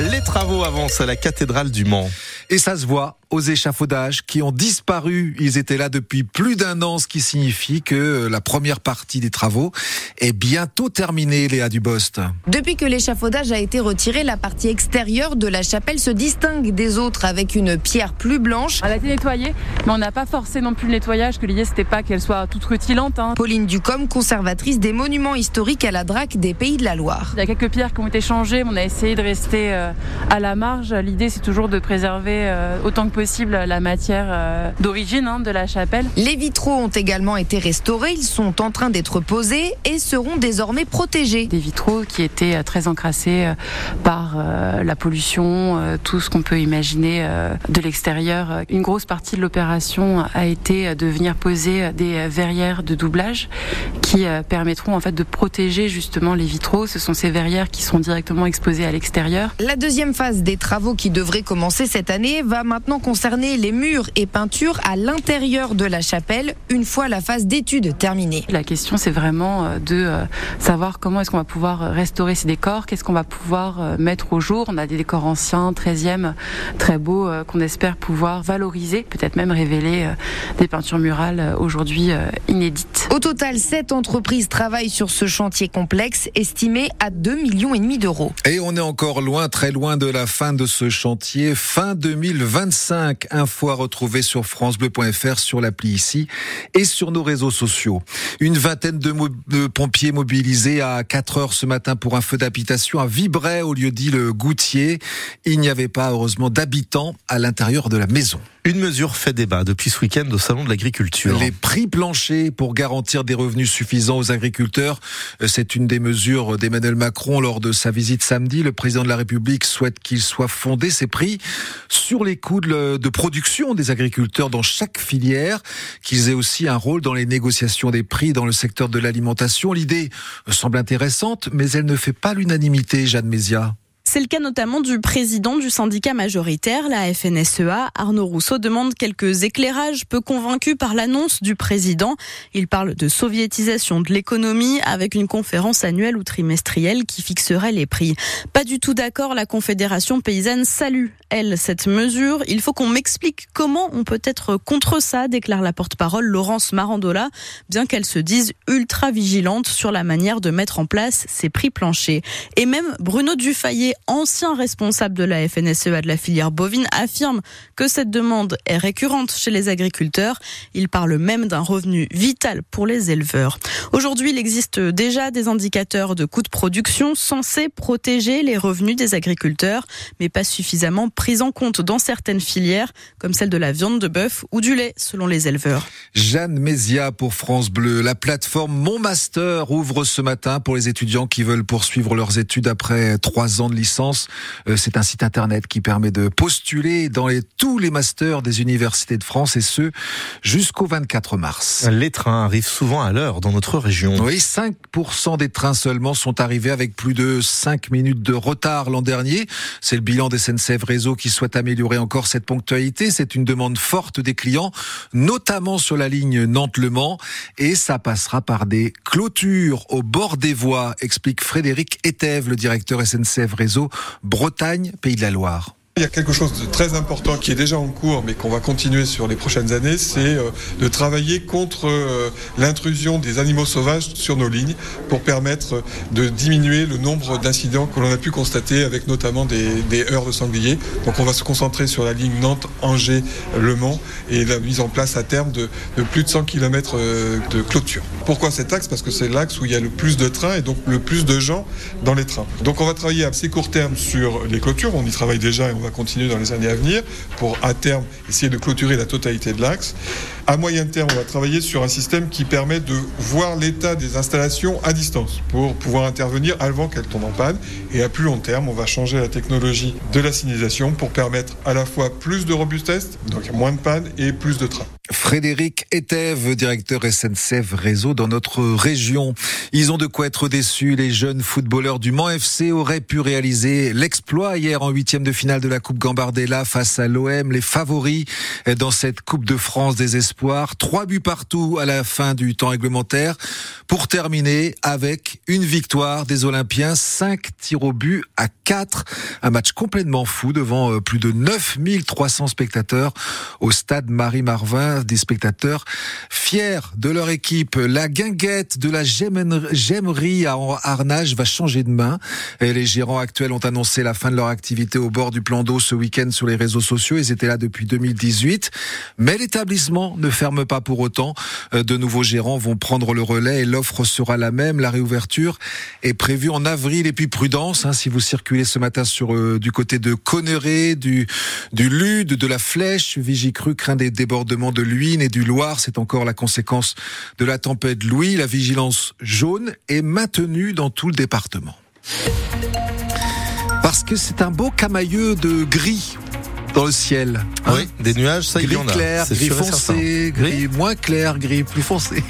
Les travaux avancent à la cathédrale du Mans. Et ça se voit aux échafaudages qui ont disparu. Ils étaient là depuis plus d'un an, ce qui signifie que la première partie des travaux est bientôt terminée, Léa Dubost. Depuis que l'échafaudage a été retiré, la partie extérieure de la chapelle se distingue des autres avec une pierre plus blanche. Elle a été nettoyée, mais on n'a pas forcé non plus le nettoyage, que l'idée c'était pas qu'elle soit toute rutilante. Hein. Pauline Ducom, conservatrice des monuments historiques à la DRAC des Pays de la Loire. Il y a quelques pierres qui ont été changées, mais on a essayé de rester euh, à la marge. L'idée c'est toujours de préserver euh, autant que possible la matière euh, d'origine hein, de la chapelle. Les vitraux ont également été restaurés, ils sont en train d'être posés et seront désormais protégés. Des vitraux qui étaient euh, très encrassés par la pollution, tout ce qu'on peut imaginer de l'extérieur. Une grosse partie de l'opération a été de venir poser des verrières de doublage qui permettront en fait de protéger justement les vitraux. Ce sont ces verrières qui sont directement exposées à l'extérieur. La deuxième phase des travaux qui devraient commencer cette année va maintenant concerner les murs et peintures à l'intérieur de la chapelle une fois la phase d'étude terminée. La question c'est vraiment euh, de euh, savoir comment est-ce qu'on va pouvoir restaurer ces décors, qu'est-ce qu'on va pouvoir euh, mettre au jour. On a des décors anciens, 13e, très beaux, qu'on espère pouvoir valoriser, peut-être même révéler des peintures murales aujourd'hui inédites. Au total, sept entreprises travaillent sur ce chantier complexe estimé à 2 millions et demi d'euros. Et on est encore loin, très loin de la fin de ce chantier, fin 2025. Info à retrouver sur francebleu.fr, sur l'appli ici et sur nos réseaux sociaux. Une vingtaine de, pompiers mobilisés à 4 heures ce matin pour un feu d'habitation à Vibray au lieu dit le Goutier. Il n'y avait pas heureusement d'habitants à l'intérieur de la maison. Une mesure fait débat depuis ce week-end au Salon de l'Agriculture. Les prix planchers pour garantir des revenus suffisants aux agriculteurs, euh, c'est une des mesures d'Emmanuel Macron lors de sa visite samedi. Le président de la République souhaite qu'il soit fondé, ces prix, sur les coûts de production des agriculteurs dans chaque filière, qu'ils aient aussi un rôle dans les négociations des prix dans le secteur de l'alimentation. L'idée semble intéressante, mais elle ne fait pas l'unanimité, Jeanne Mézia. C'est le cas notamment du président du syndicat majoritaire, la FNSEA. Arnaud Rousseau demande quelques éclairages, peu convaincu par l'annonce du président. Il parle de soviétisation de l'économie avec une conférence annuelle ou trimestrielle qui fixerait les prix. Pas du tout d'accord, la Confédération paysanne salue, elle, cette mesure. Il faut qu'on m'explique comment on peut être contre ça, déclare la porte-parole Laurence Marandola, bien qu'elle se dise ultra vigilante sur la manière de mettre en place ces prix planchers. Et même Bruno Dufayet, ancien responsable de la FNSEA de la filière bovine, affirme que cette demande est récurrente chez les agriculteurs. Il parle même d'un revenu vital pour les éleveurs. Aujourd'hui, il existe déjà des indicateurs de coûts de production censés protéger les revenus des agriculteurs, mais pas suffisamment pris en compte dans certaines filières, comme celle de la viande de bœuf ou du lait, selon les éleveurs. Jeanne Mézia pour France Bleu. La plateforme Mon Master ouvre ce matin pour les étudiants qui veulent poursuivre leurs études après trois ans de licence euh, c'est un site internet qui permet de postuler dans les, tous les masters des universités de France et ce jusqu'au 24 mars. Les trains arrivent souvent à l'heure dans notre région. Oui, 5% des trains seulement sont arrivés avec plus de 5 minutes de retard l'an dernier. C'est le bilan des SNCF Réseau qui souhaite améliorer encore cette ponctualité. C'est une demande forte des clients, notamment sur la ligne Nantes-Le Mans et ça passera par des clôtures au bord des voies, explique Frédéric Etève, le directeur SNCF Réseau Bretagne, Pays de la Loire. Il y a quelque chose de très important qui est déjà en cours, mais qu'on va continuer sur les prochaines années, c'est euh, de travailler contre euh, l'intrusion des animaux sauvages sur nos lignes pour permettre de diminuer le nombre d'incidents que l'on a pu constater avec notamment des, heures de sangliers. Donc on va se concentrer sur la ligne Nantes-Angers-Le Mans et la mise en place à terme de, plus de 100 km euh, de clôture. Pourquoi cet axe? Parce que c'est l'axe où il y a le plus de trains et donc le plus de gens dans les trains. Donc on va travailler à assez court terme sur les clôtures, on y travaille déjà et on va continuer dans les années à venir pour à terme essayer de clôturer la totalité de l'axe. À moyen terme, on va travailler sur un système qui permet de voir l'état des installations à distance pour pouvoir intervenir avant qu'elles tombent en panne. Et à plus long terme, on va changer la technologie de la signalisation pour permettre à la fois plus de robustesse, donc moins de panne et plus de trains. Frédéric Etève, directeur SNCF Réseau dans notre région. Ils ont de quoi être déçus. Les jeunes footballeurs du Mans FC auraient pu réaliser l'exploit hier en huitième de finale de la Coupe Gambardella face à l'OM, les favoris dans cette Coupe de France des espoirs. Trois buts partout à la fin du temps réglementaire pour terminer avec une victoire des Olympiens, cinq tirs au but à quatre. Un match complètement fou devant euh, plus de 9300 spectateurs au stade Marie-Marvin des spectateurs fiers de leur équipe. La guinguette de la gemmerie à Arnage va changer de main. Les gérants actuels ont annoncé la fin de leur activité au bord du plan d'eau ce week-end sur les réseaux sociaux. Ils étaient là depuis 2018. Mais l'établissement ne ferme pas pour autant. Euh, de nouveaux gérants vont prendre le relais et l'offre sera la même. La réouverture est prévue en avril. Et puis prudence, hein, si vous circulez ce matin sur euh, du côté de Conneré, du, du Lude, de la Flèche, Vigicru craint des débordements de et du Loir. C'est encore la conséquence de la tempête Louis. La vigilance jaune est maintenue dans tout le département. Parce que c'est un beau camailleux de gris dans le ciel. Hein. oui, des nuages, ça gris il y en a. clair, gris foncé, gris, moins clair, gris plus foncé.